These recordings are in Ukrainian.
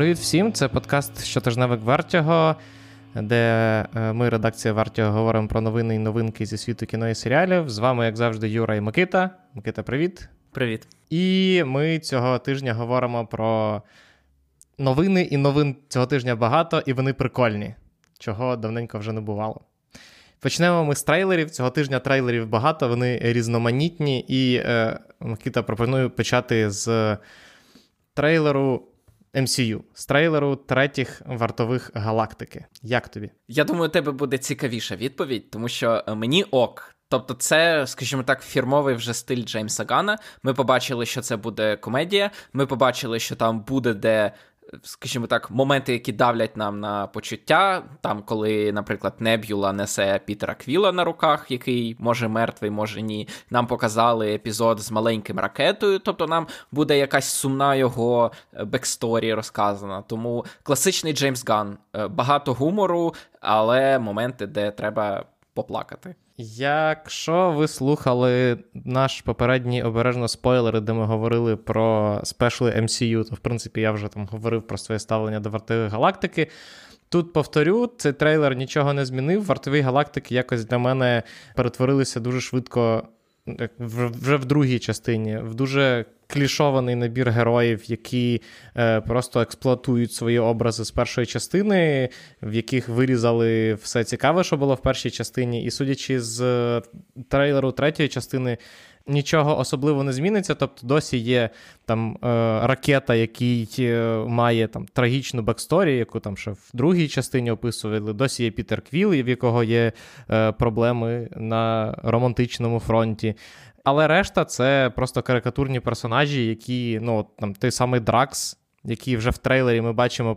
Привіт всім! Це подкаст Щотижневик Вартього, де е, ми, редакція Вартього, говоримо про новини і новинки зі світу кіно і серіалів. З вами, як завжди, Юра і Микита. Микита, привіт. Привіт. І ми цього тижня говоримо про новини, і новин цього тижня багато, і вони прикольні, чого давненько вже не бувало. Почнемо ми з трейлерів. Цього тижня трейлерів багато, вони різноманітні, і е, Микита пропоную почати з трейлеру MCU, з трейлеру третіх вартових галактики. Як тобі? Я думаю, у тебе буде цікавіша відповідь, тому що е, мені ок. Тобто, це, скажімо так, фірмовий вже стиль Джеймса Гана. Ми побачили, що це буде комедія. Ми побачили, що там буде де скажімо так, моменти, які давлять нам на почуття. Там, коли, наприклад, Неб'юла несе Пітера Квіла на руках, який може мертвий, може ні. Нам показали епізод з маленьким ракетою, тобто нам буде якась сумна його е, backstory розказана. Тому класичний Джеймс Ган, е, багато гумору, але моменти, де треба поплакати. Якщо ви слухали наш попередній обережно спойлери, де ми говорили про special и MCU, то в принципі я вже там говорив про своє ставлення до Вартових галактики. Тут повторю, цей трейлер нічого не змінив. Вартові галактики якось для мене перетворилися дуже швидко вже в другій частині, в дуже клішований набір героїв, які е, просто експлуатують свої образи з першої частини, в яких вирізали все цікаве, що було в першій частині. І судячи з е, трейлеру третьої частини, нічого особливо не зміниться. Тобто досі є там е, ракета, який е, має там трагічну backstory, яку там ще в другій частині описували. Досі є Пітер Квіл, в якого є е, проблеми на романтичному фронті. Але решта це просто карикатурні персонажі, які, ну, там той самий Дракс, який вже в трейлері ми бачимо,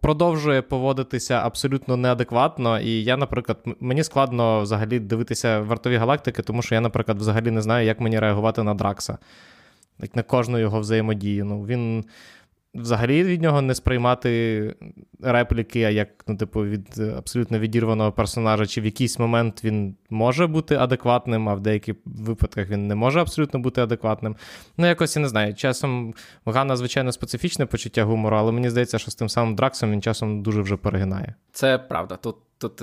продовжує поводитися абсолютно неадекватно. І я, наприклад, мені складно взагалі дивитися вартові галактики, тому що я, наприклад, взагалі не знаю, як мені реагувати на Дракса. Як на кожну його взаємодію. Ну, Він взагалі від нього не сприймати репліки, а як ну, типу, від абсолютно відірваного персонажа, чи в якийсь момент він може бути адекватним, а в деяких випадках він не може абсолютно бути адекватним. Ну, якось я не знаю. Часом Гана, звичайно, специфічне почуття гумору, але мені здається, що з тим самим Драксом він часом дуже вже перегинає. Це правда. Тут Тут,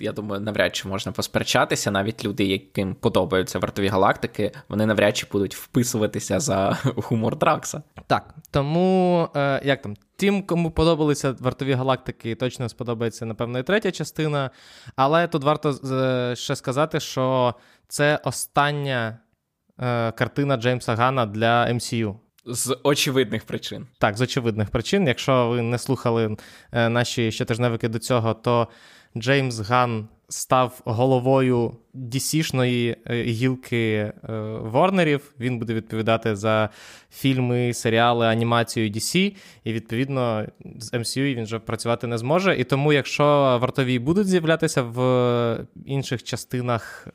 я думаю, навряд чи можна посперечатися. Навіть люди, яким подобаються вартові галактики, вони навряд чи будуть вписуватися за гумор Дракса. Так, тому е, як там, тим, кому подобалися вартові галактики, точно сподобається, напевно, і третя частина. Але тут варто е, ще сказати, що це остання е, картина Джеймса Гана для MCU. З очевидних причин. Так, з очевидних причин. Якщо ви не слухали е, наші щотижневики до цього, то Джеймс Ган став головою DC-шної е, гілки е, Ворнерів. Він буде відповідати за фільми, серіали, анімацію DC, і відповідно з MCU він вже працювати не зможе. І тому, якщо вартові будуть з'являтися в інших частинах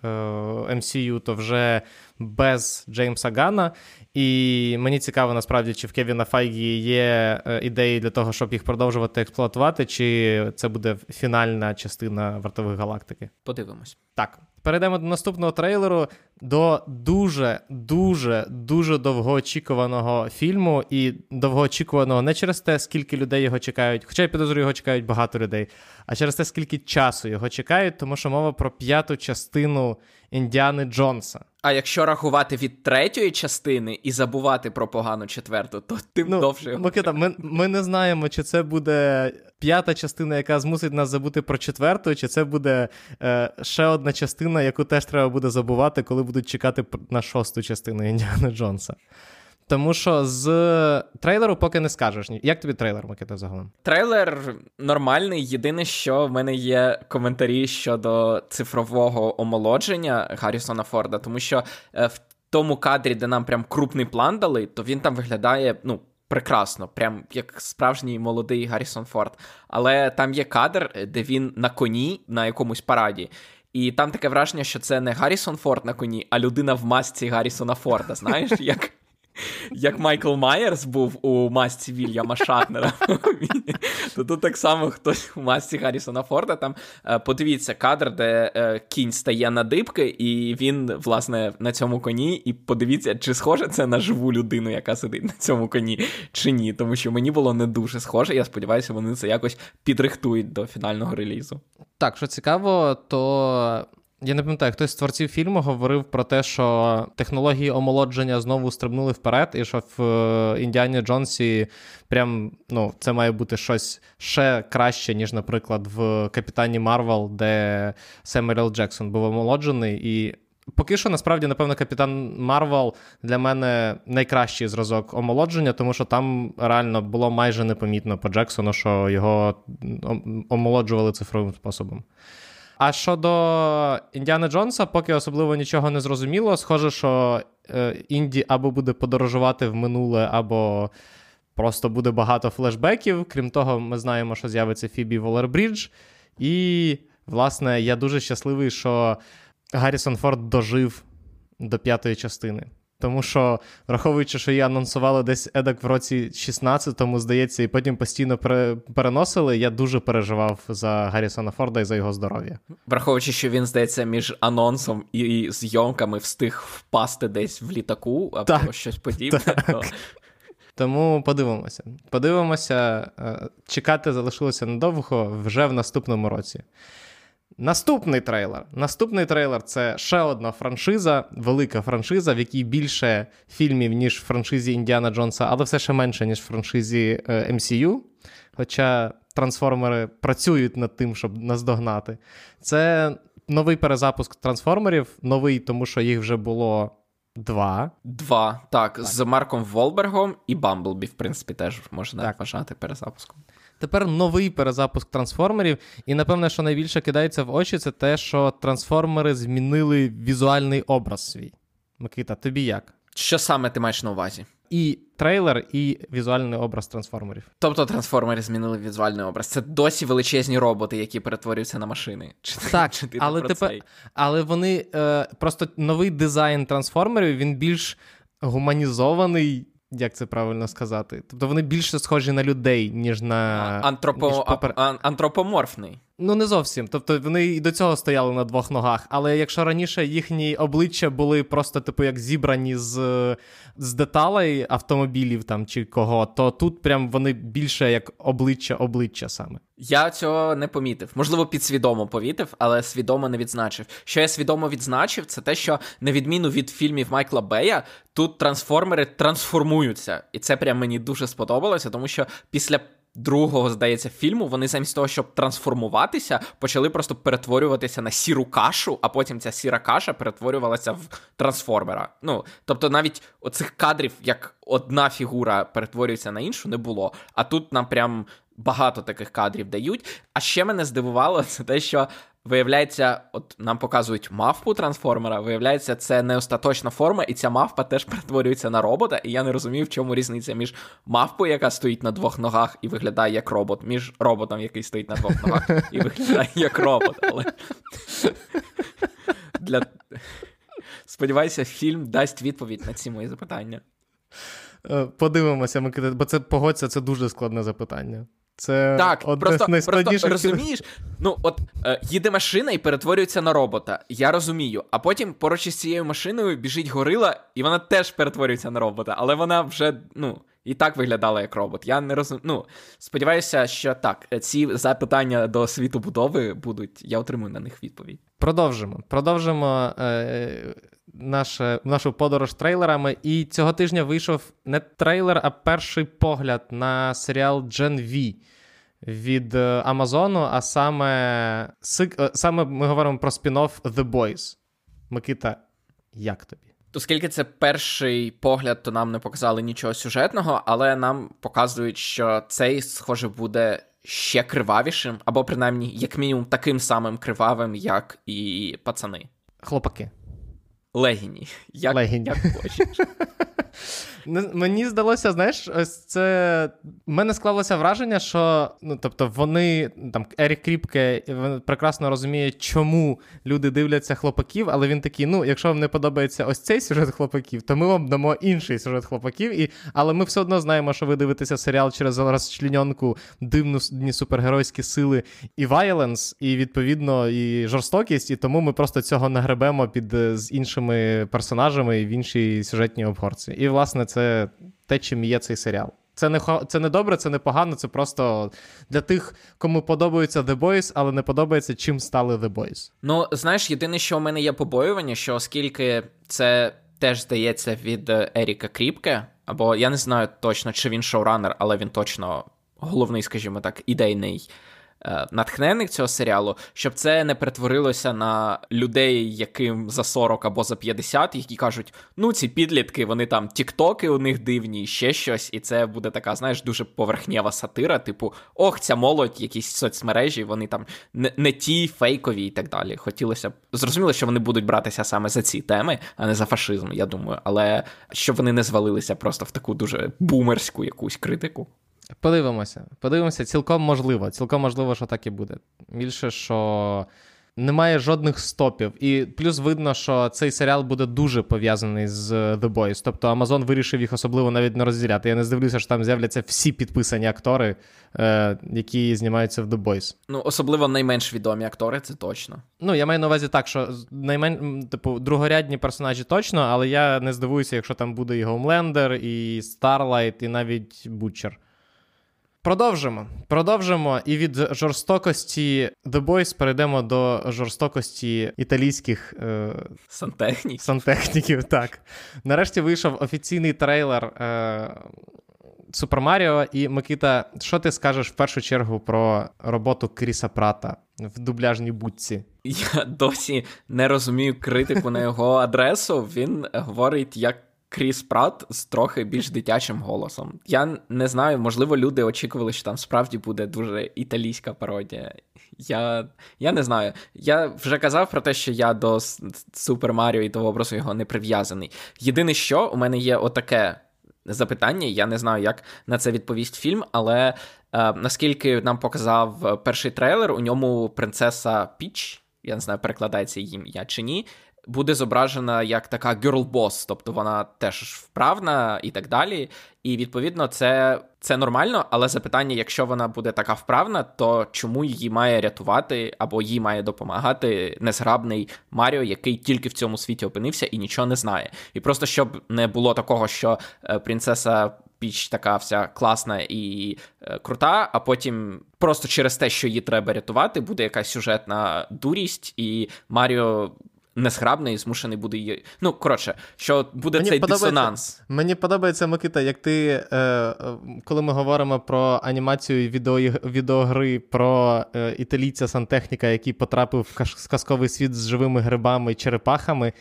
MCU, е, то вже без Джеймса Гана. І мені цікаво, насправді, чи в Кевіна Файгі є ідеї для того, щоб їх продовжувати експлуатувати, чи це буде фінальна частина вартових галактики. Подивимось. Так. Перейдемо до наступного трейлеру до дуже, дуже, дуже довгоочікуваного фільму, і довгоочікуваного не через те, скільки людей його чекають, хоча я підозрюю, його чекають багато людей, а через те, скільки часу його чекають, тому що мова про п'яту частину Індіани Джонса. А якщо рахувати від третьої частини і забувати про погану четверту, то тим ну, довше. Микита, ми ми не знаємо, чи це буде п'ята частина, яка змусить нас забути про четверту, чи це буде е, ще одна частина, яку теж треба буде забувати, коли будуть чекати на шосту частину Індіана Джонса. Тому що з трейлеру поки не скажеш. Як тобі трейлер, Микита, загалом? Трейлер нормальний. Єдине, що в мене є коментарі щодо цифрового омолодження Гаррісона Форда, тому що е, в тому кадрі, де нам прям крупний план дали, то він там виглядає, ну. Прекрасно, прям як справжній молодий Гаррісон Форд. Але там є кадр, де він на коні на якомусь параді. І там таке враження, що це не Гаррісон Форд на коні, а людина в масці Гаррісона Форда. Знаєш, як як Майкл Майерс був у масці Вільяма Шатнера, то тут так само хтось у масці Гаррісона Форда. Там е, подивіться кадр, де е, кінь стає на дибки, і він, власне, на цьому коні. І подивіться, чи схоже це на живу людину, яка сидить на цьому коні, чи ні. Тому що мені було не дуже схоже. Я сподіваюся, вони це якось підрихтують до фінального релізу. Так, що цікаво, то я не пам'ятаю, хтось з творців фільму говорив про те, що технології омолодження знову стрибнули вперед, і що в е, Індіані Джонсі прям ну, це має бути щось ще краще, ніж, наприклад, в Капітані Марвел, де Семюел Джексон був омолоджений. І поки що, насправді, напевно, Капітан Марвел для мене найкращий зразок омолодження, тому що там реально було майже непомітно по Джексону, що його омолоджували цифровим способом. А щодо Індіана Джонса, поки особливо нічого не зрозуміло. Схоже, що е, Інді або буде подорожувати в минуле, або просто буде багато флешбеків. Крім того, ми знаємо, що з'явиться Фібі Волербрідж. І, власне, я дуже щасливий, що Гаррісон Форд дожив до п'ятої частини. Тому що, враховуючи, що її анонсували десь едак в році 16-му, здається, і потім постійно переносили, я дуже переживав за Гаррісона Форда і за його здоров'я. Враховуючи, що він здається між анонсом і зйомками встиг впасти десь в літаку або так, щось подібне. Так. То... Тому подивимося. Подивимося, е, чекати залишилося недовго вже в наступному році. Наступний трейлер. Наступний трейлер це ще одна франшиза, велика франшиза, в якій більше фільмів, ніж в франшизі Індіана Джонса, але все ще менше, ніж в франшизі MCU. Е, Хоча трансформери працюють над тим, щоб наздогнати. Це новий перезапуск трансформерів, новий, тому що їх вже було. Два. Два. Так, так, з Марком Волбергом і Бамблбі, в принципі, теж можна так. вважати перезапуском. Тепер новий перезапуск трансформерів, і напевне, що найбільше кидається в очі, це те, що трансформери змінили візуальний образ свій. Микита, тобі як? Що саме ти маєш на увазі? І трейлер, і візуальний образ трансформерів. Тобто трансформери змінили візуальний образ. Це досі величезні роботи, які перетворюються на машини. Чи Так, чи ти але тепер, але вони е, просто новий дизайн трансформерів він більш гуманізований як це правильно сказати? Тобто вони більше схожі на людей, ніж на Антропо... ніж попер... антропоморфний. Ну, не зовсім. Тобто вони і до цього стояли на двох ногах. Але якщо раніше їхні обличчя були просто, типу, як зібрані з з деталей автомобілів там чи кого, то тут прям вони більше як обличчя-обличчя саме. Я цього не помітив. Можливо, підсвідомо помітив, але свідомо не відзначив. Що я свідомо відзначив, це те, що на відміну від фільмів Майкла Бея, тут трансформери трансформуються. І це прям мені дуже сподобалося, тому що після другого, здається, фільму вони замість того, щоб трансформуватися, почали просто перетворюватися на сіру кашу, а потім ця сіра каша перетворювалася в трансформера. Ну, тобто, навіть оцих кадрів, як одна фігура перетворюється на іншу, не було. А тут нам прям багато таких кадрів дають. А ще мене здивувало це те, що Виявляється, от нам показують мавпу трансформера. Виявляється, це не остаточна форма, і ця мавпа теж перетворюється на робота. І я не розумію, в чому різниця між мавпою, яка стоїть на двох ногах і виглядає як робот, між роботом, який стоїть на двох ногах і виглядає як робот. Але для... Сподіваюся, фільм дасть відповідь на ці мої запитання. Е, подивимося, бо це погодься, це дуже складне запитання. Це так, одне просто, з просто розумієш, ну от е, їде машина і перетворюється на робота. Я розумію. А потім поруч із цією машиною біжить горила, і вона теж перетворюється на робота, але вона вже ну, і так виглядала як робот. Я не розумію. Ну, сподіваюся, що так, ці запитання до світу будови будуть. Я отримую на них відповідь. Продовжимо. Продовжимо. Е- наше, нашу подорож трейлерами. І цього тижня вийшов не трейлер, а перший погляд на серіал Gen V від е, Амазону, а саме е, саме ми говоримо про спін-офф The Boys. Микита, як тобі? Оскільки це перший погляд, то нам не показали нічого сюжетного, але нам показують, що цей, схоже, буде ще кривавішим, або принаймні, як мінімум, таким самим кривавим, як і пацани. Хлопаки. Легіні. Як, Легіні. як хочеш. Мені здалося, знаєш, ось це. У мене склалося враження, що ну, тобто, вони там Ерік Кріпке прекрасно розуміє, чому люди дивляться хлопаків, але він такий: ну, якщо вам не подобається ось цей сюжет хлопаків, то ми вам дамо інший сюжет хлопаків. І... Але ми все одно знаємо, що ви дивитеся серіал через розчлененку, дивні супергеройські сили і вайленс, і відповідно і жорстокість, і тому ми просто цього нагребемо під з іншими персонажами в іншій сюжетній обгорці. І, власне, це те, чим є цей серіал. Це не це не добре, це не погано, це просто для тих, кому подобаються The Boys, але не подобається, чим стали The Boys. Ну, знаєш, єдине, що у мене є побоювання, що оскільки це теж здається від Еріка Кріпке, або я не знаю точно, чи він шоуранер, але він точно головний, скажімо так, ідейний Е, натхненник цього серіалу, щоб це не перетворилося на людей, яким за 40 або за 50, які кажуть: ну, ці підлітки, вони там тіктоки у них дивні, ще щось, і це буде така, знаєш, дуже поверхнєва сатира, типу, ох, ця молодь, якісь соцмережі, вони там не, не ті фейкові і так далі. Хотілося б зрозуміло, що вони будуть братися саме за ці теми, а не за фашизм, я думаю, але щоб вони не звалилися просто в таку дуже бумерську якусь критику. Подивимося. Подивимося, цілком можливо. Цілком можливо, що так і буде. Більше що. Немає жодних стопів. І плюс видно, що цей серіал буде дуже пов'язаний з The Boys. Тобто Amazon вирішив їх особливо навіть не розділяти. Я не здивлюся, що там з'являться всі підписані актори, е, які знімаються в The Boys. Ну, особливо найменш відомі актори, це точно. Ну, я маю на увазі так, що наймен... типу, другорядні персонажі точно, але я не здивуюся, якщо там буде і Гоумлендер, і Старлайт, і навіть Бутчер. Продовжимо. Продовжимо. І від жорстокості The Boys перейдемо до жорстокості італійських е... сантехнік. сантехніків. Так. Нарешті вийшов офіційний трейлер е... Супер Маріо. І Микита, що ти скажеш в першу чергу про роботу Кріса Прата в дубляжній будці? Я досі не розумію критику на його адресу. Він говорить як. Кріс Прат з трохи більш дитячим голосом. Я не знаю, можливо, люди очікували, що там справді буде дуже італійська пародія. Я я не знаю. Я вже казав про те, що я до Супер Маріо і того образу його не прив'язаний. Єдине, що у мене є отаке запитання, я не знаю, як на це відповість фільм, але е, наскільки нам показав перший трейлер, у ньому принцеса Піч. Я не знаю, перекладається її ім'я чи ні буде зображена як така girl-boss, тобто вона теж вправна і так далі. І відповідно це це нормально, але запитання, якщо вона буде така вправна, то чому її має рятувати або їй має допомагати незграбний Маріо, який тільки в цьому світі опинився і нічого не знає. І просто щоб не було такого, що е, принцеса. Піч така вся класна і е, крута, а потім просто через те, що її треба рятувати, буде якась сюжетна дурість, і Маріо незграбний і змушений буде її. Ну, коротше, що буде мені цей дисонанс. Мені подобається, Микита, як ти, е, е, коли ми говоримо про анімацію відео, відеогри про е, італійця сантехніка, який потрапив в казковий світ з живими грибами і черепахами.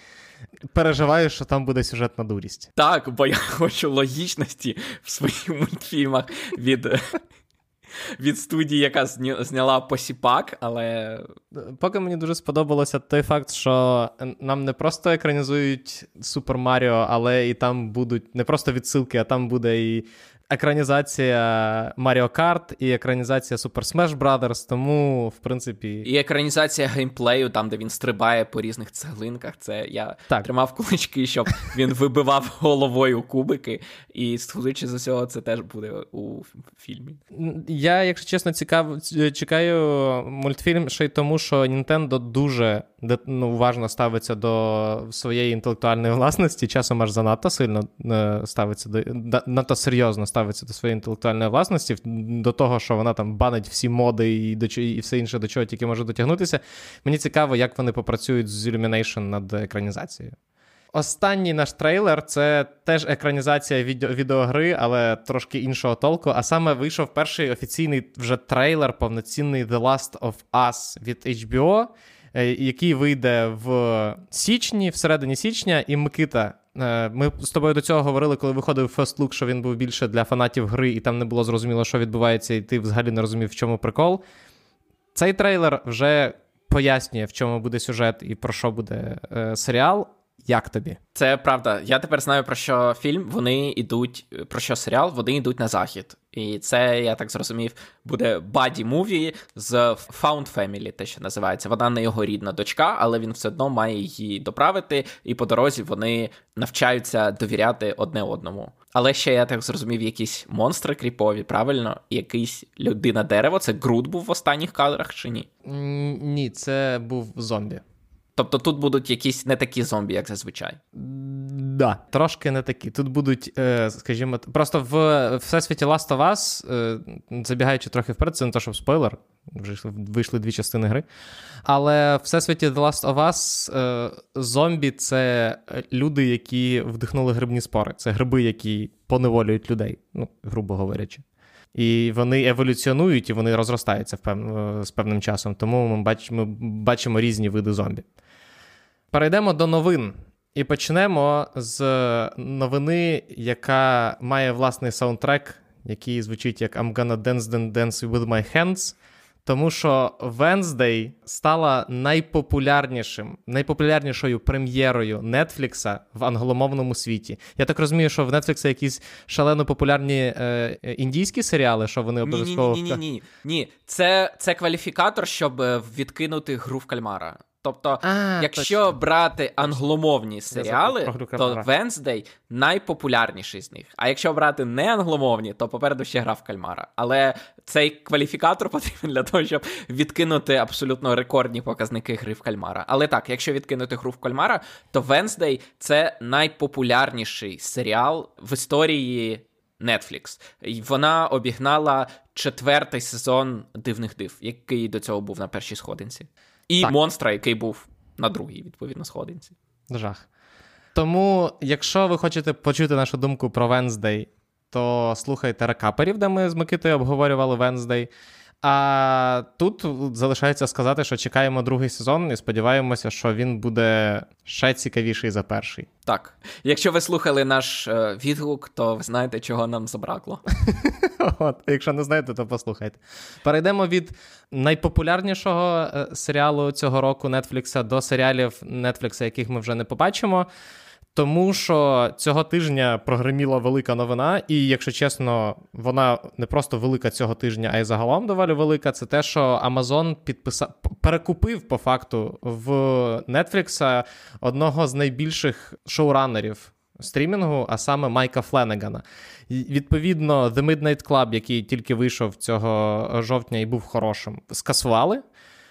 Переживаєш, що там буде сюжетна дурість. Так, бо я хочу логічності в своїх мультфільмах від від студії, яка зняла посіпак, але. Поки мені дуже сподобалося той факт, що нам не просто екранізують Супер Маріо, але і там будуть не просто відсилки, а там буде і екранізація Mario Kart і екранізація Super Smash Brothers, тому, в принципі. І екранізація геймплею, там, де він стрибає по різних цеглинках. Це я так. тримав кулички, щоб він вибивав головою кубики. І, судячи з усього, це теж буде у фільмі. Я, якщо чесно, цікав, чекаю мультфільм ще й тому, що Nintendo дуже ну, уважно ставиться до своєї інтелектуальної власності, часом аж занадто сильно е, ставиться до надто серйозно ставиться до своєї інтелектуальної власності, до того, що вона там банить всі моди і до і все інше, до чого тільки може дотягнутися. Мені цікаво, як вони попрацюють з Illumination над екранізацією. Останній наш трейлер це теж екранізація відео- відеогри, але трошки іншого толку. А саме вийшов перший офіційний вже трейлер, повноцінний The Last of Us від HBO. Е, який вийде в січні, всередині січня, і Микита. Е, ми з тобою до цього говорили, коли виходив First Look, що він був більше для фанатів гри, і там не було зрозуміло, що відбувається, і ти взагалі не розумів, в чому прикол. Цей трейлер вже пояснює, в чому буде сюжет і про що буде е, серіал. Як тобі? Це правда. Я тепер знаю про що фільм. Вони йдуть, про що серіал, вони йдуть на захід. І це, я так зрозумів, буде buddy movie з Found Family, те, що називається. Вона не його рідна дочка, але він все одно має її доправити, і по дорозі вони навчаються довіряти одне одному. Але ще я так зрозумів, якісь монстри кріпові, правильно? Якийсь людина дерево. Це Грут був в останніх кадрах чи ні? Ні, це був зомбі. Тобто тут будуть якісь не такі зомбі, як зазвичай. Да, трошки не такі. Тут будуть, е, скажімо, просто в всесвіті Last of Us, е, забігаючи трохи вперед, це не то, щоб спойлер, вже вийшли дві частини гри. Але в всесвіті The Last of Us е, зомбі це люди, які вдихнули грибні спори. Це гриби, які поневолюють людей, ну, грубо говорячи. І вони еволюціонують і вони розростаються з певним часом. Тому ми бачимо, ми бачимо різні види зомбі. Перейдемо до новин. І почнемо з новини, яка має власний саундтрек, який звучить як I'm gonna dance dance dance with my hands. Тому що Wednesday стала найпопулярнішим, найпопулярнішою прем'єрою Нетфлікса в англомовному світі. Я так розумію, що в Нетфлікса якісь шалено популярні е, індійські серіали, що вони обов'язково. Ні, ні, ні, ні, ні. Ні, це, це кваліфікатор, щоб е, відкинути гру в кальмара. Тобто, а, якщо точно. брати англомовні серіали, то Wednesday найпопулярніший з них. А якщо брати не англомовні, то попереду ще гра в кальмара. Але цей кваліфікатор потрібен для того, щоб відкинути абсолютно рекордні показники гри в кальмара. Але так, якщо відкинути гру в кальмара, то Wednesday — це найпопулярніший серіал в історії Netflix. І Вона обігнала четвертий сезон дивних див, який до цього був на першій сходинці. І так. монстра, який був на другій, відповідно, сходинці. Жах. Тому, якщо ви хочете почути нашу думку про Венздей, то слухайте рекаперів, де ми з Микитою обговорювали Венздей. А тут залишається сказати, що чекаємо другий сезон і сподіваємося, що він буде ще цікавіший за перший. Так, якщо ви слухали наш е, відгук, то ви знаєте, чого нам забракло. От, Якщо не знаєте, то послухайте. Перейдемо від найпопулярнішого е, серіалу цього року Нетфлікса до серіалів Нетфлікса, яких ми вже не побачимо. Тому що цього тижня прогреміла велика новина, і, якщо чесно, вона не просто велика цього тижня, а й загалом доволі велика. Це те, що Amazon підписав перекупив по факту в Netflix одного з найбільших шоуранерів стрімінгу, а саме Майка Фленегана. Відповідно, The Midnight Club, який тільки вийшов цього жовтня і був хорошим, скасували.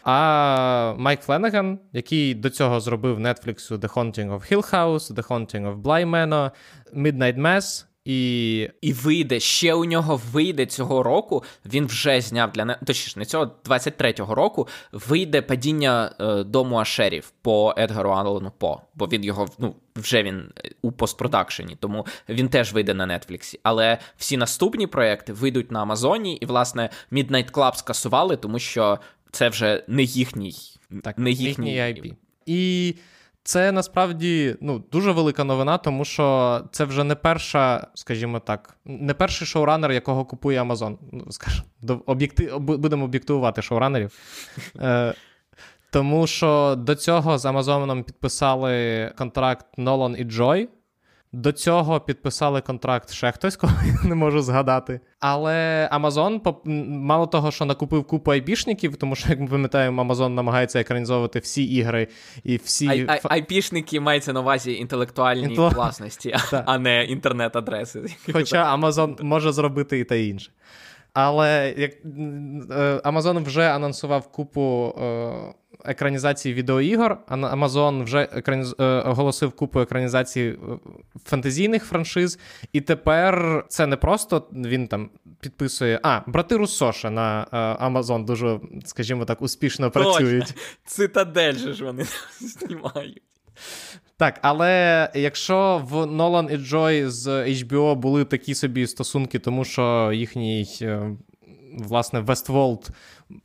А Майк Фленеган, який до цього зробив Netflix The Haunting of Hill House, The Haunting of Bly Manor, Midnight Mass, і І вийде ще у нього вийде цього року. Він вже зняв для точніше, не цього 23-го року. Вийде падіння е, дому Ашерів по Едгару Аллену По, бо він його ну вже він е, у постпродакшені, тому він теж вийде на Нетфліксі. Але всі наступні проекти вийдуть на Амазоні, і власне Midnight Club скасували, тому що це вже не їхній так, не їхній IP. І це насправді ну, дуже велика новина, тому що це вже не перша, скажімо так, не перший шоуранер, якого купує Amazon. Ну, скажімо, об'єкти... Будемо об'єктивувати шоуранерів. Е, тому що до цього з Амазоном підписали контракт Нолан і Джой. До цього підписали контракт ще хтось, кого я не можу згадати. Але Amazon, мало того, що накупив купу айпішників, тому що, як ми пам'ятаємо, Amazon намагається екранізовувати всі ігри і всі. Ай, ай, айпішники мається на увазі інтелектуальні Інтел... власності, а не інтернет-адреси. Хоча Amazon може зробити і те інше. Але як е, Amazon вже анонсував купу е, екранізації відеоігор. Amazon вже екраниз... Е, оголосив купу екранізацій фантазійних франшиз, і тепер це не просто він там підписує. А, брати Руссоша на Amazon дуже, скажімо так, успішно працюють. Цитадель же ж вони знімають. Так, але якщо в Нолан і Джой з HBO були такі собі стосунки, тому що їхній власне Вестволд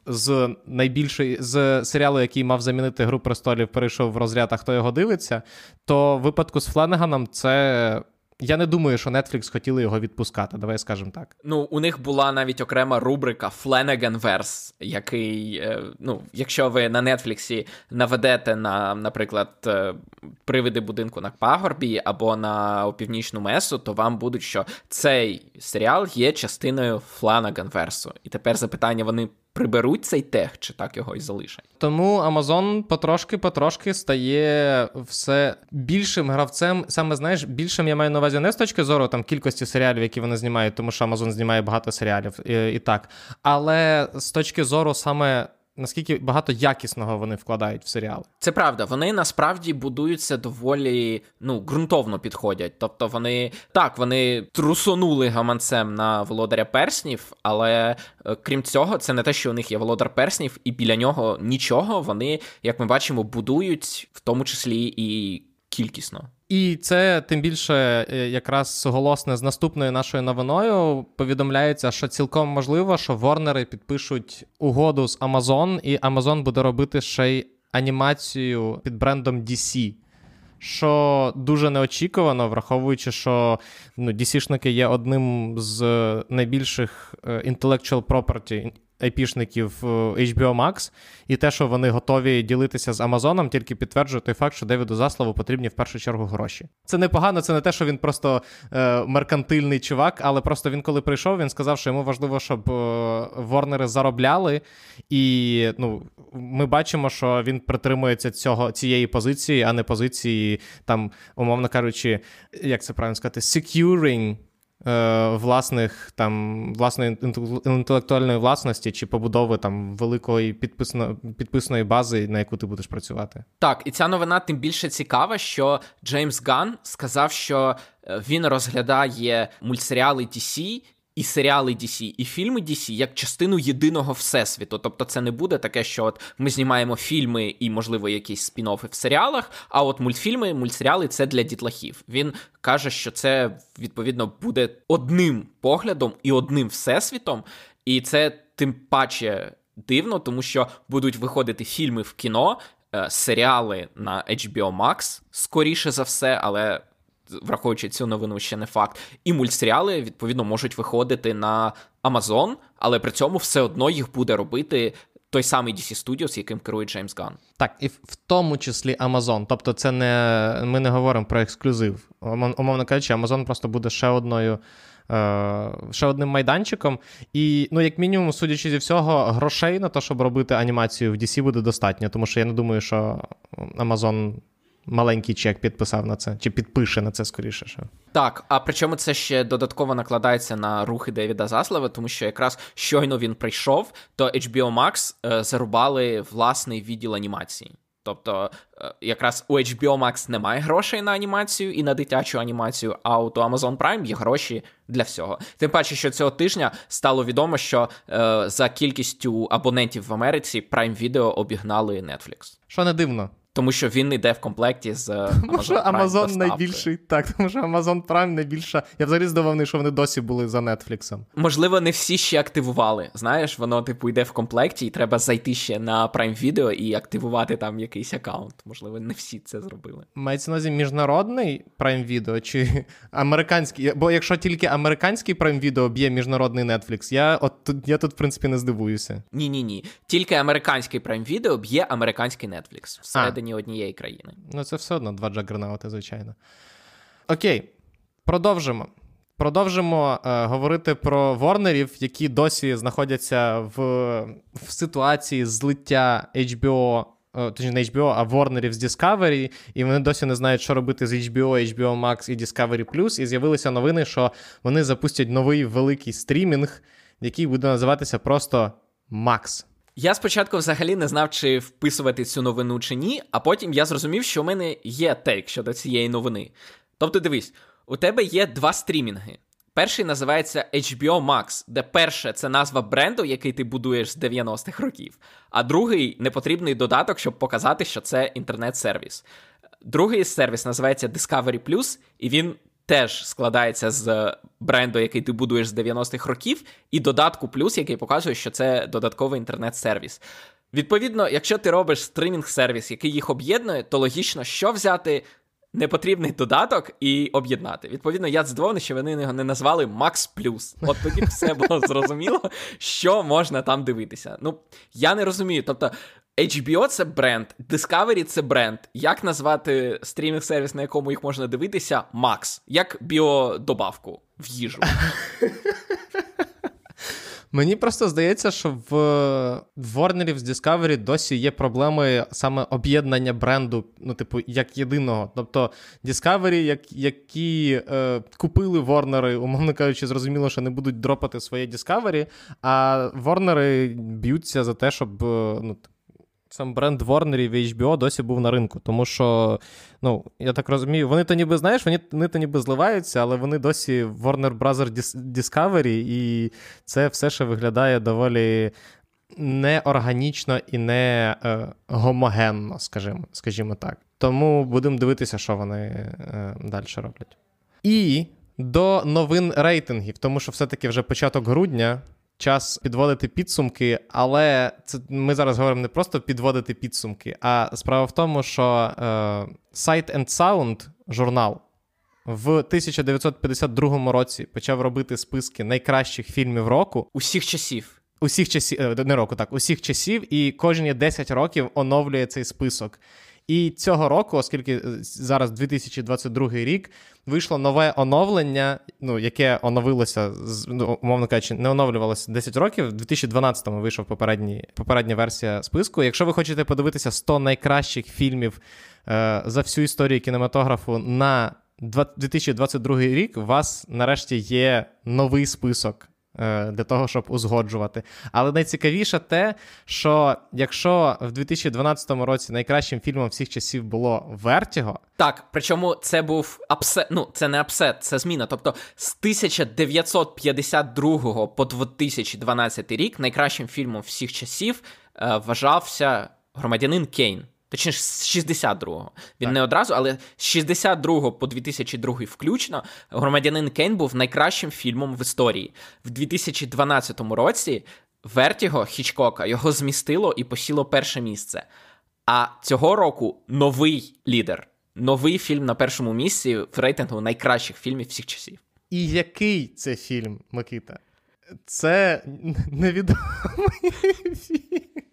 з найбільшої з серіалу, який мав замінити Гру престолів, перейшов в розряд, а хто його дивиться, то в випадку з Фленеганом це я не думаю, що Netflix хотіли його відпускати. Давай скажемо так. Ну, у них була навіть окрема рубрика Verse, який, е, ну, якщо ви на Нетфліксі наведете на, наприклад, е, привиди будинку на пагорбі або на північну месу, то вам будуть, що цей серіал є частиною Verse. І тепер запитання: вони приберуть цей тег, чи так його і залишать. Тому Amazon потрошки-потрошки стає все більшим гравцем. Саме знаєш, більшим я маю на увазі не з точки зору там кількості серіалів, які вони знімають, тому що Amazon знімає багато серіалів і, і так. Але з точки зору саме наскільки багато якісного вони вкладають в серіал. Це правда. Вони насправді будуються доволі ну ґрунтовно підходять. Тобто вони так, вони трусонули гаманцем на володаря перснів, але е, крім цього, це не те, що у них є володар перснів, і біля нього нічого. Вони, як ми бачимо, будують в тому числі і кількісно. І це тим більше е, якраз суголосне з наступною нашою новиною повідомляється, що цілком можливо, що Ворнери підпишуть угоду з Amazon, і Amazon буде робити ще й анімацію під брендом DC. Що дуже неочікувано, враховуючи, що ну, DC-шники є одним з найбільших е, intellectual property айпішників е, HBO Max, і те, що вони готові ділитися з Амазоном, тільки підтверджує той факт, що Девіду Заславу потрібні в першу чергу гроші. Це непогано, це не те, що він просто е, меркантильний чувак, але просто він, коли прийшов, він сказав, що йому важливо, щоб е, Ворнери заробляли. І ну, ми бачимо, що він притримується цього, цієї позиції, а не позиції, там, умовно кажучи, як це правильно сказати, securing власних там власної інтелектуальної власності чи побудови там великої підписно, підписної бази, на яку ти будеш працювати. Так, і ця новина тим більше цікава, що Джеймс Ган сказав, що е, він розглядає мультсеріали DC і серіали DC, і фільми DC як частину єдиного всесвіту. Тобто, це не буде таке, що от ми знімаємо фільми і, можливо, якісь спін-оффи в серіалах. А от мультфільми, мультсеріали це для дітлахів. Він каже, що це відповідно буде одним поглядом і одним всесвітом, і це тим паче дивно, тому що будуть виходити фільми в кіно. Е, серіали на HBO Max, скоріше за все, але враховуючи цю новину, ще не факт. І мультсеріали, відповідно, можуть виходити на Amazon, але при цьому все одно їх буде робити. Той самий DC Studios, яким керує Джеймс Ган. Так, і в тому числі Amazon. Тобто, це не ми не говоримо про ексклюзив. Умовно кажучи, Amazon просто буде ще одною. Е, ще одним майданчиком, і, ну, як мінімум, судячи зі всього, грошей на те, щоб робити анімацію в DC, буде достатньо, тому що я не думаю, що Amazon маленький чек підписав на це, чи підпише на це скоріше. Що. Так, а причому це ще додатково накладається на рухи Девіда Заслава, тому що якраз щойно він прийшов, то HBO Max е, зарубали власний відділ анімації. Тобто, е, якраз у HBO Max немає грошей на анімацію і на дитячу анімацію, а от у Amazon Prime є гроші для всього. Тим паче, що цього тижня стало відомо, що е, за кількістю абонентів в Америці Prime Video обігнали Netflix. Що не дивно. Тому що він йде в комплекті з Amazon Тому що Amazon найбільший. Так, тому що Amazon Prime найбільша. Я взагалі здивований, що вони досі були за Netflix. Можливо, не всі ще активували. Знаєш, воно, типу, йде в комплекті, і треба зайти ще на Prime Video і активувати там якийсь аккаунт. Можливо, не всі це зробили. Мається на увазі міжнародний Prime Video чи американський? Бо якщо тільки американський Prime Video б'є міжнародний Netflix, я от я тут, в принципі, не здивуюся. Ні, ні, ні. Тільки американський Prime Video б'є американський Netflix. Всередині всередині однієї країни. Ну, це все одно два джагернаути, звичайно. Окей, продовжимо. Продовжимо е, говорити про Ворнерів, які досі знаходяться в в ситуації злиття HBO, е, точніше не HBO, а Ворнерів з Discovery, і вони досі не знають, що робити з HBO, HBO Max і Discovery+. І з'явилися новини, що вони запустять новий великий стрімінг, який буде називатися просто Max. Я спочатку взагалі не знав, чи вписувати цю новину чи ні, а потім я зрозумів, що в мене є тейк щодо цієї новини. Тобто, дивись, у тебе є два стрімінги. Перший називається HBO Max, де перше це назва бренду, який ти будуєш з 90-х років, а другий непотрібний додаток, щоб показати, що це інтернет-сервіс. Другий сервіс називається Discovery Plus, і він теж складається з бренду, який ти будуєш з 90-х років, і додатку плюс, який показує, що це додатковий інтернет-сервіс. Відповідно, якщо ти робиш стримінг-сервіс, який їх об'єднує, то логічно, що взяти непотрібний додаток і об'єднати. Відповідно, я здивований, що вони його не назвали Max Plus. От тоді все було зрозуміло, що можна там дивитися. Ну, я не розумію. Тобто, HBO це бренд, Discovery це бренд. Як назвати стрімінг сервіс, на якому їх можна дивитися? Max. Як біодобавку в їжу. Мені просто здається, що в Warnerів з Discovery досі є проблеми саме об'єднання бренду, ну, типу, як єдиного. Тобто Discovery, як, які е, купили Warner, умовно кажучи, зрозуміло, що не будуть дропати своє Discovery, а Warner б'ються за те, щоб е, ну, сам бренд Warner і HBO досі був на ринку. Тому що, ну, я так розумію, вони то ніби знаєш, вони, вони то ніби зливаються, але вони досі Warner Bros. Discovery, і це все ще виглядає доволі неорганічно і не е, гомогенно, скажімо, скажімо так. Тому будемо дивитися, що вони е, далі роблять. І до новин рейтингів, тому що все-таки вже початок грудня час підводити підсумки, але це ми зараз говоримо не просто підводити підсумки, а справа в тому, що е, Sight and Sound журнал в 1952 році почав робити списки найкращих фільмів року. Усіх часів. Усіх часів, е, не року, так, усіх часів, і кожні 10 років оновлює цей список. І цього року, оскільки е, зараз 2022 рік, вийшло нове оновлення, ну, яке оновилося, ну, умовно кажучи, не оновлювалося 10 років. В 2012-му вийшов попередній, попередня версія списку. Якщо ви хочете подивитися 100 найкращих фільмів е, за всю історію кінематографу на 2022 рік, у вас нарешті є новий список. Е, для того, щоб узгоджувати. Але найцікавіше те, що якщо в 2012 році найкращим фільмом всіх часів було Вертіго. Так, причому це був апсет, ну це не апсет, це зміна. Тобто з 1952 по 2012 рік найкращим фільмом всіх часів е, вважався громадянин Кейн. Точніше, з 62-го. Він так. не одразу, але з 62-го по 2002 включно громадянин Кейн був найкращим фільмом в історії. В 2012 році Вертіго Хічкока його змістило і посіло перше місце. А цього року новий лідер, новий фільм на першому місці в рейтингу найкращих фільмів всіх часів. І який це фільм, Микита? Це невідомий фільм.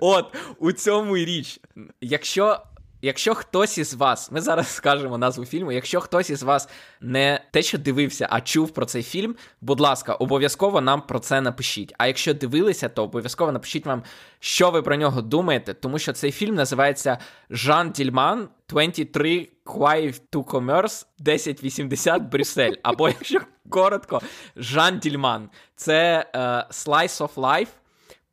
От у цьому і річ. Якщо якщо хтось із вас, ми зараз скажемо назву фільму, якщо хтось із вас не те, що дивився, а чув про цей фільм, будь ласка, обов'язково нам про це напишіть. А якщо дивилися, то обов'язково напишіть вам, що ви про нього думаєте, тому що цей фільм називається Жан Дільман 23 Quiet to Commerce 1080 Брюссель. Або, якщо коротко, Жан Дільман. Це uh, Slice of Life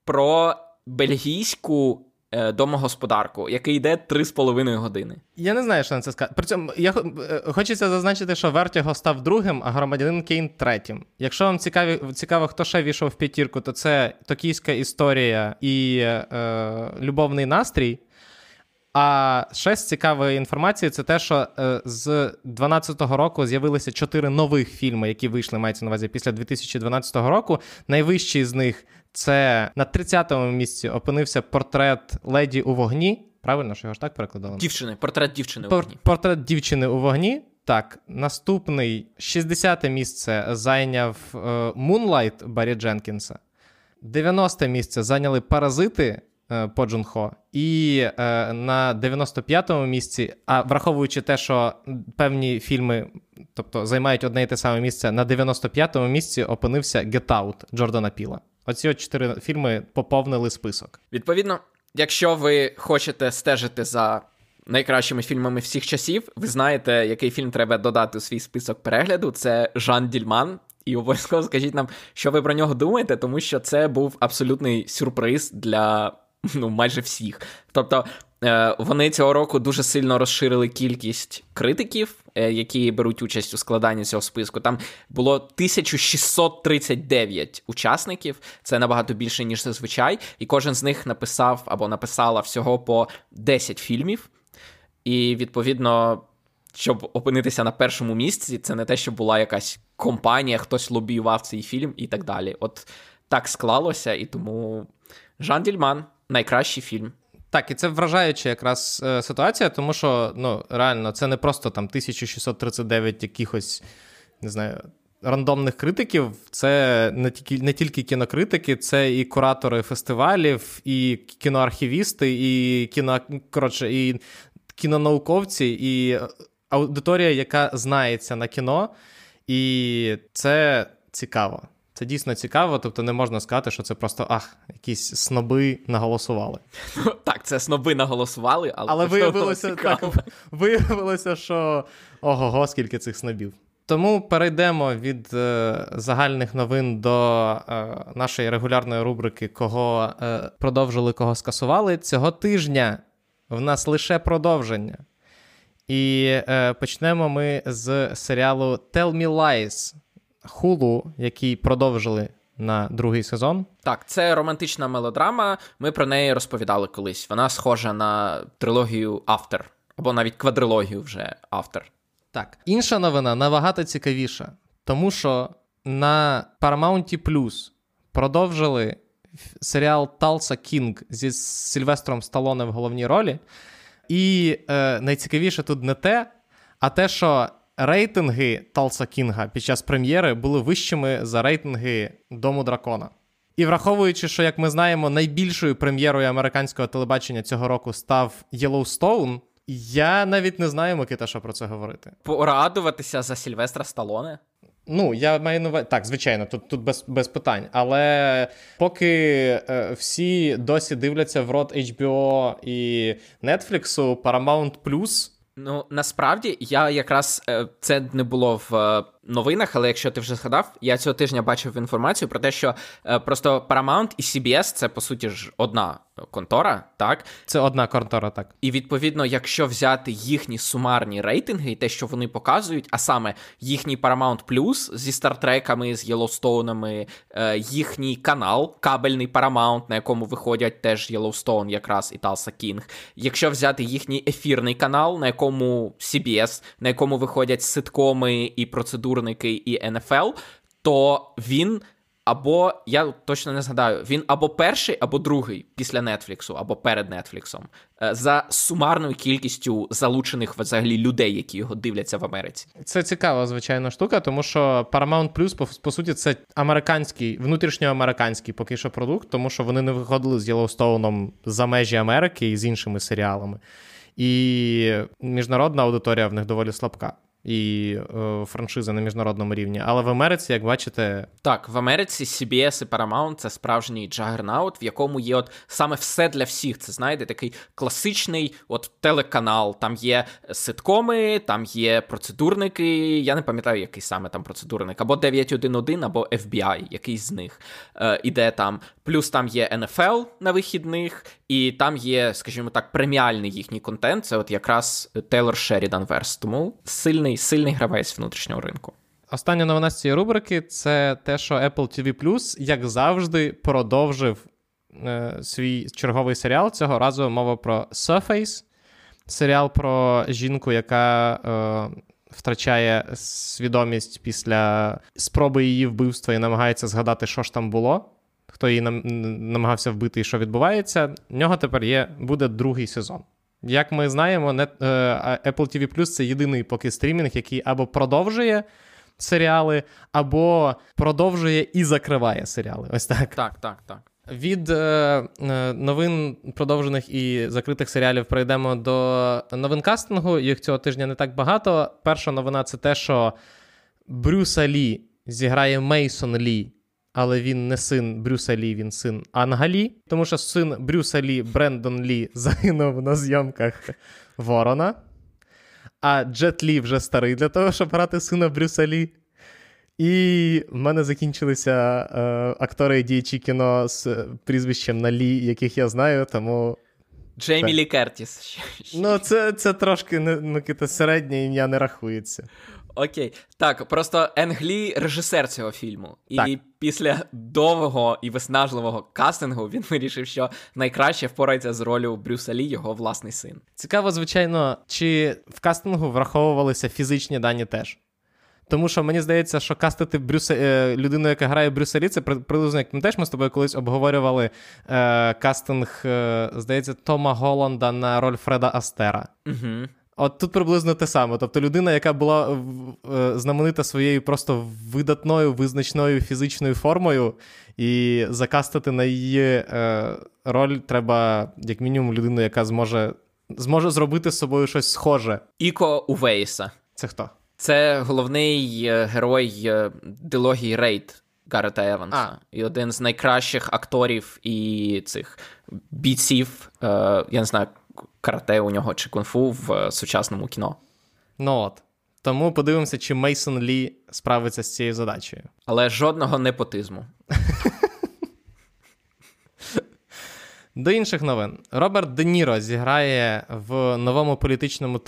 про бельгійську е, домогосподарку, який йде 3,5 години. Я не знаю, що на це сказати. При цьому я е, хочеться зазначити, що Вертіго став другим, а громадянин Кейн третім. Якщо вам цікаві, цікаво, хто ще війшов в п'ятірку, то це токійська історія і е, любовний настрій. А ще з цікавої інформації це те, що е, з 2012 року з'явилися чотири нових фільми, які вийшли, мається на увазі після 2012 року. Найвищий з них це на 30-му місці опинився портрет леді у вогні. Правильно, що його ж так перекладали? Дівчини, портрет дівчини Пор- у вогні. Портрет дівчини у вогні. Так, наступний 60-те місце зайняв е, Moonlight Баррі Дженкінса. 90-те місце зайняли Паразити по Джунхо. І е, на 95-му місці, а враховуючи те, що певні фільми, тобто займають одне і те саме місце, на 95-му місці опинився Get Out Джордана Піла. Оці от чотири фільми поповнили список. Відповідно, якщо ви хочете стежити за найкращими фільмами всіх часів, ви знаєте, який фільм треба додати у свій список перегляду. Це Жан Дільман. І обов'язково скажіть нам, що ви про нього думаєте, тому що це був абсолютний сюрприз для ну, майже всіх. Тобто Е, вони цього року дуже сильно розширили кількість критиків, е, які беруть участь у складанні цього списку. Там було 1639 учасників, це набагато більше, ніж зазвичай. І кожен з них написав або написала всього по 10 фільмів. І відповідно, щоб опинитися на першому місці, це не те, що була якась компанія, хтось лобіював цей фільм і так далі. От так склалося, і тому Жан Дільман найкращий фільм. Так, і це вражаюча якраз е, ситуація, тому що ну, реально це не просто там 1639 якихось, не знаю, рандомних критиків. Це не тільки не тільки кінокритики, це і куратори фестивалів, і кіноархівісти, і кіно, коротше, і кінонауковці, і аудиторія, яка знається на кіно. І це цікаво. Це дійсно цікаво, тобто не можна сказати, що це просто ах, якісь сноби наголосували. Ну, Так, це сноби наголосували, але але виявилося так, виявилося, що ого, скільки цих снобів. Тому перейдемо від е, загальних новин до е, нашої регулярної рубрики, кого е, продовжили, кого скасували. Цього тижня в нас лише продовження. І е, почнемо ми з серіалу Tell Me Lies Hulu, який продовжили на другий сезон. Так, це романтична мелодрама. Ми про неї розповідали колись. Вона схожа на трилогію Автор, або навіть квадрилогію вже автор. Так, інша новина набагато цікавіша, тому що на Paramount Plus продовжили серіал Талса Кінг зі Сильвестром Сталоне в головній ролі. І е, найцікавіше тут не те, а те, що рейтинги Талса Кінга під час прем'єри були вищими за рейтинги Дому Дракона. І враховуючи, що, як ми знаємо, найбільшою прем'єрою американського телебачення цього року став Єлоустоун, я навіть не знаю, Микита, що про це говорити. Порадуватися за Сільвестра Сталоне? Ну, я маю на увазі. Так, звичайно, тут тут без без питань. Але поки е, всі досі дивляться в рот HBO і Netflix, Paramount Plus Ну насправді я якраз е, це не було в е, новинах, але якщо ти вже згадав, я цього тижня бачив інформацію про те, що е, просто Paramount і CBS це по суті ж одна контора, так? Це одна контора, так. І відповідно, якщо взяти їхні сумарні рейтинги і те, що вони показують, а саме їхній Paramount Plus зі стартреками, з Єлоустоунами, їхній канал, кабельний Paramount, на якому виходять теж Єлоустоун, якраз і Талса Кінг. Якщо взяти їхній ефірний канал, на якому CBS, на якому виходять ситкоми і процедурники, і NFL, то він. Або я точно не згадаю, він або перший, або другий після Нетфліксу, або перед Нетфліксом, за сумарною кількістю залучених взагалі людей, які його дивляться в Америці. Це цікава, звичайно, штука, тому що Paramount Plus, по, по суті, це американський, внутрішньоамериканський поки що продукт, тому що вони не виходили з Єлоустоуном за межі Америки і з іншими серіалами. І міжнародна аудиторія в них доволі слабка і е, франшизи на міжнародному рівні. Але в Америці, як бачите, так в Америці CBS і Paramount – це справжній джагернаут, в якому є от саме все для всіх. Це знаєте, такий класичний от телеканал. Там є ситкоми, там є процедурники. Я не пам'ятаю, який саме там процедурник, або 911, або FBI, якийсь з них е, іде там. Плюс там є NFL на вихідних, і там є, скажімо так, преміальний їхній контент. Це от якраз Тейлор Шерідан Верс. Тому сильний, сильний гравець внутрішнього ринку. Остання новина з цієї рубрики це те, що Apple TV як завжди, продовжив е, свій черговий серіал. Цього разу мова про Surface. Серіал про жінку, яка е, втрачає свідомість після спроби її вбивства і намагається згадати, що ж там було хто її нам, намагався вбити і що відбувається, в нього тепер є, буде другий сезон. Як ми знаємо, е, Apple TV Plus це єдиний поки стрімінг, який або продовжує серіали, або продовжує і закриває серіали. Ось так. Так, так, так. Від е, е новин продовжених і закритих серіалів перейдемо до новин кастингу. Їх цього тижня не так багато. Перша новина це те, що Брюса Лі зіграє Мейсон Лі але він не син Брюса Лі, він син Ангалі, тому що син Брюса Лі Брендон Лі загинув на зйомках Ворона. А Джет Лі вже старий для того, щоб грати сина Брюса Лі. І в мене закінчилися е, актори і діячі кіно з прізвищем на Лі, яких я знаю, тому. Джеймі Лі Кертіс. Ну, це це трошки ну, середнє ім'я не рахується. Окей, так, просто Енглі режисер цього фільму. І так. після довгого і виснажливого кастингу він вирішив, що найкраще впорається з ролью Брюса Лі, його власний син. Цікаво, звичайно, чи в кастингу враховувалися фізичні дані теж. Тому що мені здається, що кастити Брюса, е, людину, яка грає Брюса Лі, це приблизно як ми теж ми з тобою колись обговорювали е, кастинг, е, здається, Тома Голланда на роль Фреда Астера. Угу. От тут приблизно те саме. Тобто людина, яка була е, знаменита своєю просто видатною визначною фізичною формою, і закастити на її е, роль треба, як мінімум, людину, яка зможе зможе зробити з собою щось схоже. Іко Увейса. Це хто? Це головний е, герой е, дилогії Рейд Гарета Еванса. А. І один з найкращих акторів і цих бійців, е, я не знаю, карате у нього чи кунг-фу в сучасному кіно. Ну от. Тому подивимося, чи Мейсон Лі справиться з цією задачею. Але жодного непотизму. До інших новин. Роберт Де Ніро зіграє в новому політичному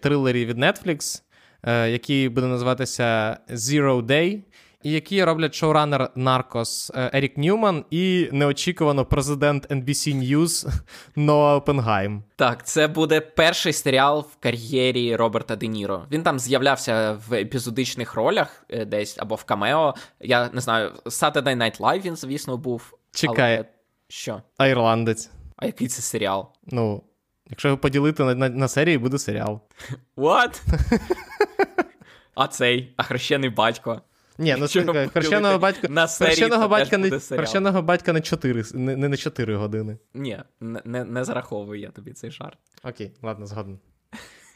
трилері від Netflix, е, який буде називатися Zero Day які роблять шоуранер Наркос е, Ерік Ньюман і неочікувано президент NBC News Ноа Опенгайм. Так, це буде перший серіал в кар'єрі Роберта Де Ніро. Він там з'являвся в епізодичних ролях е, десь або в камео. Я не знаю, Saturday Night Live він, звісно, був. Чекай. Але... Що? А ірландець. А який це серіал? Ну, якщо його поділити на, на, на серії, буде серіал. What? А цей, а хрещений батько. Ні, ну хрещеного батька на хрещеного батька не хрещеного батька не 4, не, не на 4 години. Ні, не не зараховую я тобі цей жарт. Окей, ладно, згоден.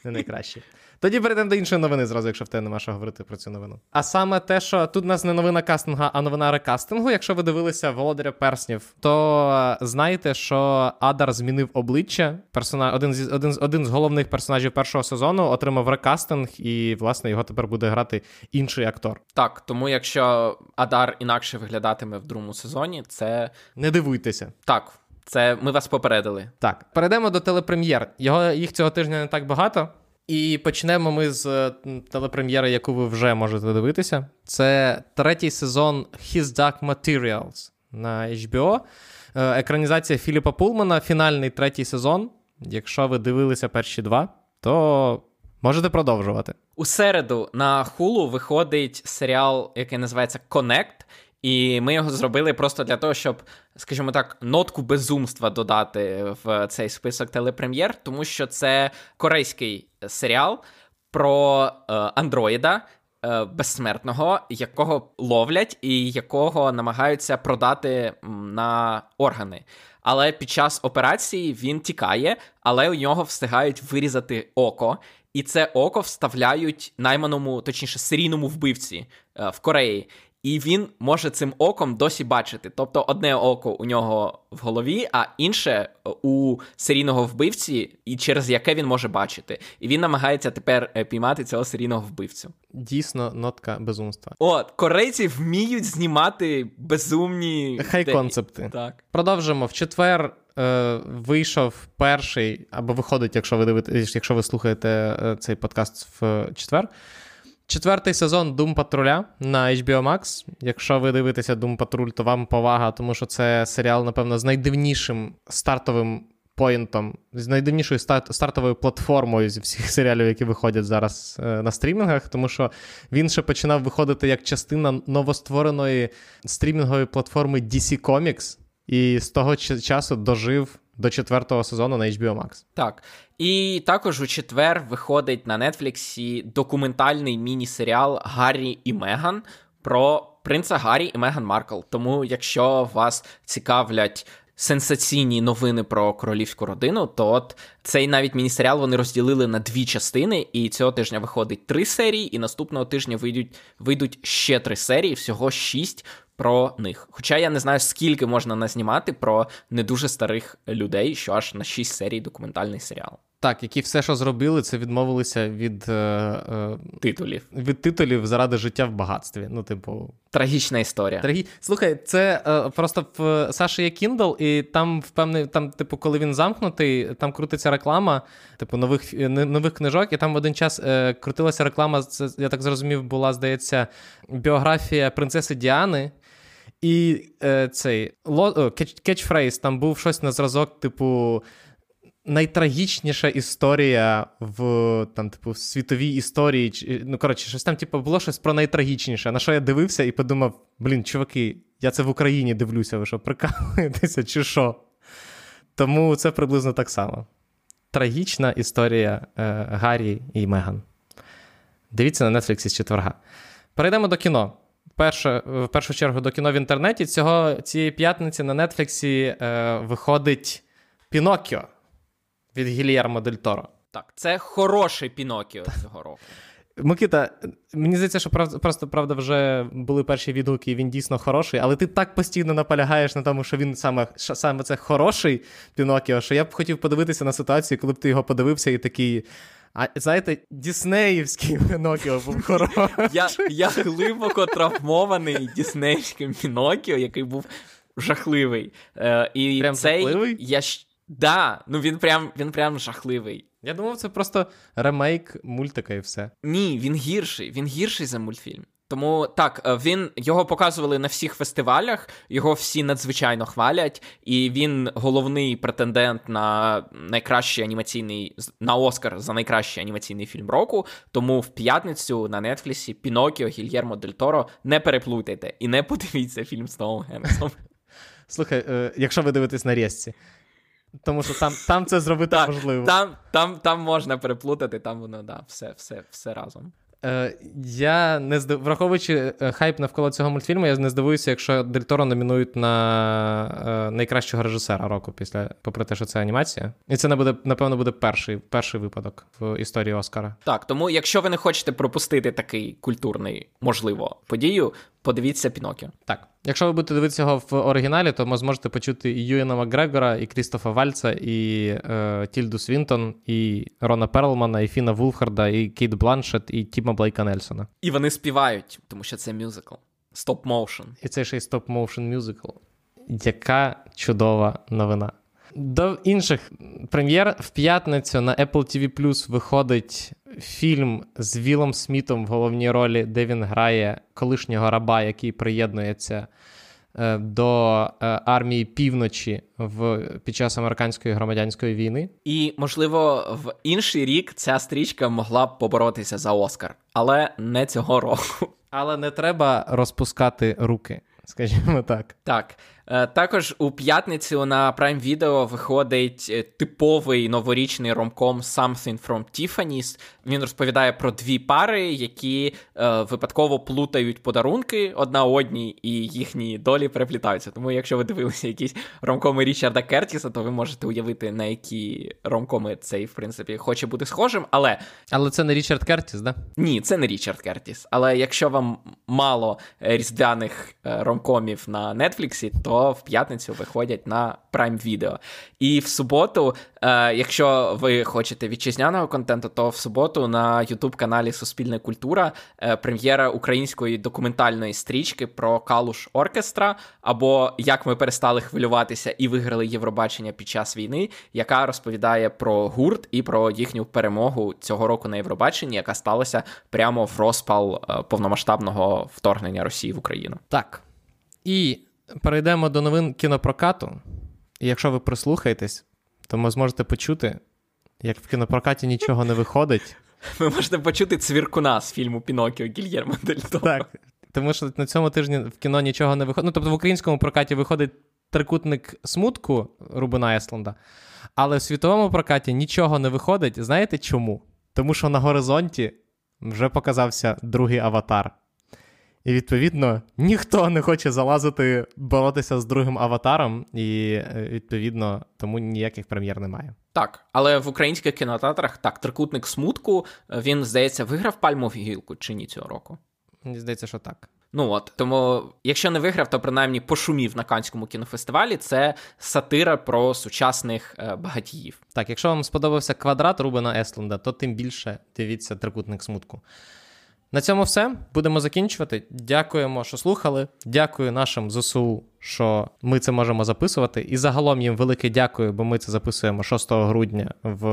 Не найкраще. Тоді перейдемо до іншої новини, зразу, якщо в тебе нема що говорити про цю новину. А саме те, що тут у нас не новина кастинга, а новина рекастингу. Якщо ви дивилися Володаря Перснів, то знаєте, що Адар змінив обличчя. Персона... Один з один, один з головних персонажів першого сезону отримав рекастинг, і, власне, його тепер буде грати інший актор. Так, тому якщо Адар інакше виглядатиме в другому сезоні, це. Не дивуйтеся. Так. Це ми вас попередили. Так, перейдемо до телепрем'єр. Його їх цього тижня не так багато. І почнемо ми з телепрем'єри, яку ви вже можете дивитися. Це третій сезон His Dark Materials на HBO. Е, екранізація Філіпа Пулмана, фінальний третій сезон. Якщо ви дивилися перші два, то можете продовжувати. У середу на Hulu виходить серіал, який називається Connect. І ми його зробили просто для того, щоб, скажімо так, нотку безумства додати в цей список телепрем'єр, тому що це корейський серіал про е, андроїда. Е, безсмертного, якого ловлять і якого намагаються продати на органи. Але під час операції він тікає, але у нього встигають вирізати око, і це око вставляють найманому, точніше, серійному вбивці е, в Кореї і він може цим оком досі бачити. Тобто одне око у нього в голові, а інше у серійного вбивці, і через яке він може бачити. І він намагається тепер е, піймати цього серійного вбивцю. Дійсно, нотка безумства. От, корейці вміють знімати безумні хай концепти. Так. Продовжимо в четвер. Е, вийшов перший, або виходить, якщо ви дивитесь, якщо ви слухаєте е, цей подкаст в четвер. Четвертий сезон Doom Патруля на HBO Max. Якщо ви дивитеся Doom Patrol, то вам повага, тому що це серіал, напевно, з найдивнішим стартовим поінтом, з найдивнішою старт, стартовою платформою зі всіх серіалів, які виходять зараз е, на стрімінгах, тому що він ще починав виходити як частина новоствореної стрімінгової платформи DC Comics, і з того часу дожив до четвертого сезону на HBO Max. Так. І також у четвер виходить на Нетфліксі документальний міні-серіал Гаррі і Меган про принца Гаррі і Меган Маркл. Тому, якщо вас цікавлять. Сенсаційні новини про королівську родину, то от цей навіть міні-серіал вони розділили на дві частини, і цього тижня виходить три серії, і наступного тижня вийдуть вийдуть ще три серії, всього шість про них. Хоча я не знаю, скільки можна назнімати про не дуже старих людей, що аж на 6 серій документальний серіал. Так, які все, що зробили, це відмовилися від е, е, титулів Від титулів заради життя в багатстві. Ну, типу, трагічна історія. Трагі... Слухай, це е, просто в Саші є Kindle, і там впевнений, там, типу, коли він замкнутий, там крутиться реклама, типу, нових нових книжок, і там в один час е, крутилася реклама. Це я так зрозумів, була, здається, біографія принцеси Діани. І е, цей кетчфрейз там був щось на зразок, типу. найтрагічніша історія в там, типу, світовій історії. Ну, коротше, щось там, типу, було щось про найтрагічніше. На що я дивився і подумав: блін, чуваки, я це в Україні дивлюся, ви що, прикалуєтеся, чи що? Тому це приблизно так само. Трагічна історія е, Гаррі і Меган. Дивіться на Netflix з четверга. Перейдемо до кіно. Перше, в першу чергу до кіно в інтернеті. Цього, Цієї п'ятниці на Нетфліксі е, виходить Пінокіо від Гільєрмо Дель Торо. Так, це хороший Пінокіо цього року. Микита, мені здається, що просто правда вже були перші відгуки, і він дійсно хороший, але ти так постійно наполягаєш на тому, що він саме саме це хороший Пінокіо, що я б хотів подивитися на ситуацію, коли б ти його подивився і такий. А знаєте, Діснеївський Пінокіо був хороший. Я я глибоко травмований Діснеївським Пінокіо, який був жахливий. Е, І Прям цей жахливий? Я Да, ну він прям він прям жахливий. Я думав, це просто ремейк мультика і все. Ні, він гірший. Він гірший за мультфільм. Тому так, е, він його показували на всіх фестивалях, його всі надзвичайно хвалять, і він головний претендент на найкращий анімаційний на Оскар за найкращий анімаційний фільм року. Тому в п'ятницю на Нетфлісі Пінокіо Гільєрмо Дель Торо не переплутайте і не подивіться фільм з Томом Генксом. Слухай, е, якщо ви дивитесь на різці. Тому що там там це зробити можливо. Там там, там можна переплутати, там воно да, все все, все разом. Е, Я не здив... враховуючи е, хайп навколо цього мультфільму, я не здивуюся, якщо Дель номінують на е, найкращого режисера року, після, попри те, що це анімація. І це не буде, напевно, буде перший перший випадок в історії Оскара. Так, тому якщо ви не хочете пропустити такий культурний, можливо, подію, подивіться Пінокіо. Так. Якщо ви будете дивитися його в оригіналі, то ви зможете почути і Юєна Макгрегора, і Крістофа Вальца, і е, Тільду Свінтон, і Рона Перлмана, і Фіна Вулфхарда, і Кейт Бланшет, і Тіма Блейка Нельсона. І вони співають, тому що це мюзикл. Stop motion. І це ще й stop motion мюзикл. Яка чудова новина. До інших прем'єр в п'ятницю на Apple TV Plus виходить фільм з Вілом Смітом в головній ролі, де він грає колишнього раба, який приєднується е, до е, армії півночі в під час американської громадянської війни. І, можливо, в інший рік ця стрічка могла б поборотися за Оскар, але не цього року. Але не треба розпускати руки, скажімо так. Так. Е, також у п'ятницю на Prime Video виходить е, типовий новорічний ромком Something from Tiffany's. Він розповідає про дві пари, які е, випадково плутають подарунки одна одній, і їхні долі переплітаються. Тому, якщо ви дивилися якісь ромкоми Річарда Кертіса, то ви можете уявити, на які ромкоми цей, в принципі, хоче бути схожим. Але Але це не Річард Кертіс, да? Ні, це не Річард Кертіс. Але якщо вам мало різдвяних ромкомів на Нетфліксі, то в п'ятницю виходять на Prime Video. І в суботу, е, якщо ви хочете вітчизняного контенту, то в суботу на Ютуб-каналі Суспільна культура е, прем'єра української документальної стрічки про Калуш Оркестра, або як ми перестали хвилюватися і виграли Євробачення під час війни, яка розповідає про гурт і про їхню перемогу цього року на Євробаченні, яка сталася прямо в розпал е, повномасштабного вторгнення Росії в Україну. Так. І перейдемо до новин кінопрокату. І якщо ви прислухаєтесь, то ви зможете почути, як в кінопрокаті нічого не виходить. Ви можете почути цвіркуна з фільму Пінокіо Гільєрмо Дель Торо. Так. Тому що на цьому тижні в кіно нічого не виходить. Ну, тобто в українському прокаті виходить трикутник смутку Рубина Есланда, але в світовому прокаті нічого не виходить. Знаєте чому? Тому що на горизонті вже показався другий аватар. І відповідно ніхто не хоче залазити, боротися з другим аватаром, і е, відповідно тому ніяких прем'єр немає. Так, але в українських кінотеатрах так, трикутник смутку він здається виграв пальмову гілку чи ні цього року? Мені здається, що так. Ну от тому, якщо не виграв, то принаймні пошумів на Канському кінофестивалі. Це сатира про сучасних е, багатіїв. Так, якщо вам сподобався квадрат Рубена Есленда, то тим більше дивіться трикутник смутку. На цьому все. Будемо закінчувати. Дякуємо, що слухали. Дякую нашим ЗСУ, що ми це можемо записувати. І загалом їм велике дякую, бо ми це записуємо 6 грудня в,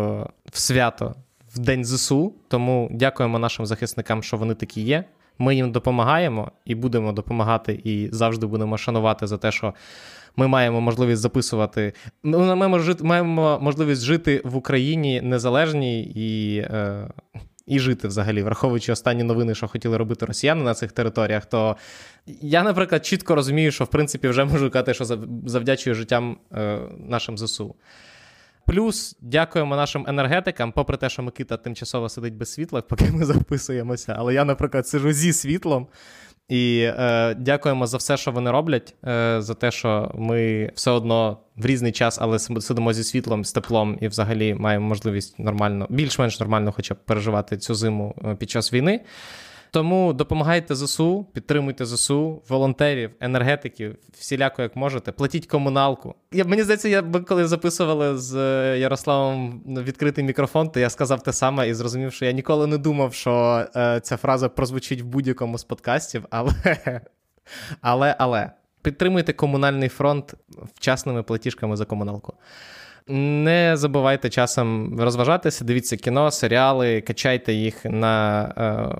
в свято в День ЗСУ. Тому дякуємо нашим захисникам, що вони такі є. Ми їм допомагаємо і будемо допомагати, і завжди будемо шанувати за те, що ми маємо можливість записувати. Ми маємо можливість жити в Україні незалежній і. Е, і жити взагалі, враховуючи останні новини, що хотіли робити росіяни на цих територіях, то я, наприклад, чітко розумію, що в принципі вже можу казати, що завдячую життям е, нашим ЗСУ. Плюс дякуємо нашим енергетикам, попри те, що Микита тимчасово сидить без світла, поки ми записуємося. Але я, наприклад, сижу зі світлом. І е, дякуємо за все, що вони роблять, е, за те, що ми все одно в різний час, але сидимо зі світлом, з теплом і взагалі маємо можливість нормально, більш-менш нормально, хоча б переживати цю зиму е, під час війни. Тому допомагайте ЗСУ, підтримуйте ЗСУ, волонтерів, енергетиків, всіляко як можете, платіть комуналку. Я, Мені здається, я коли записували з е, Ярославом відкритий мікрофон, то я сказав те саме і зрозумів, що я ніколи не думав, що е, ця фраза прозвучить в будь-якому з подкастів, але, але, але підтримуйте комунальний фронт вчасними платіжками за комуналку. Не забувайте часом розважатися, дивіться кіно, серіали, качайте їх на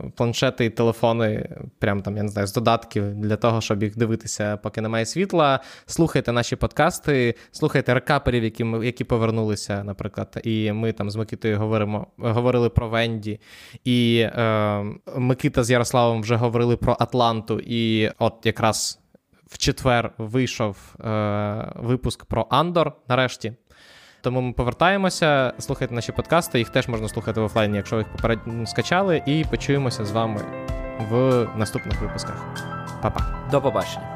е, планшети і телефони, прям там, я не знаю, з додатків для того, щоб їх дивитися, поки немає світла. Слухайте наші подкасти, слухайте рекаперів, які які повернулися, наприклад. І ми там з Микитою говоримо, говорили про Венді, і е, Микита з Ярославом вже говорили про Атланту. І от якраз в четвер вийшов е, випуск про Андор нарешті. Тому ми повертаємося, слухайте наші подкасти, їх теж можна слухати в офлайні, якщо ви їх попередньо скачали, і почуємося з вами в наступних випусках. Па-па. До побачення.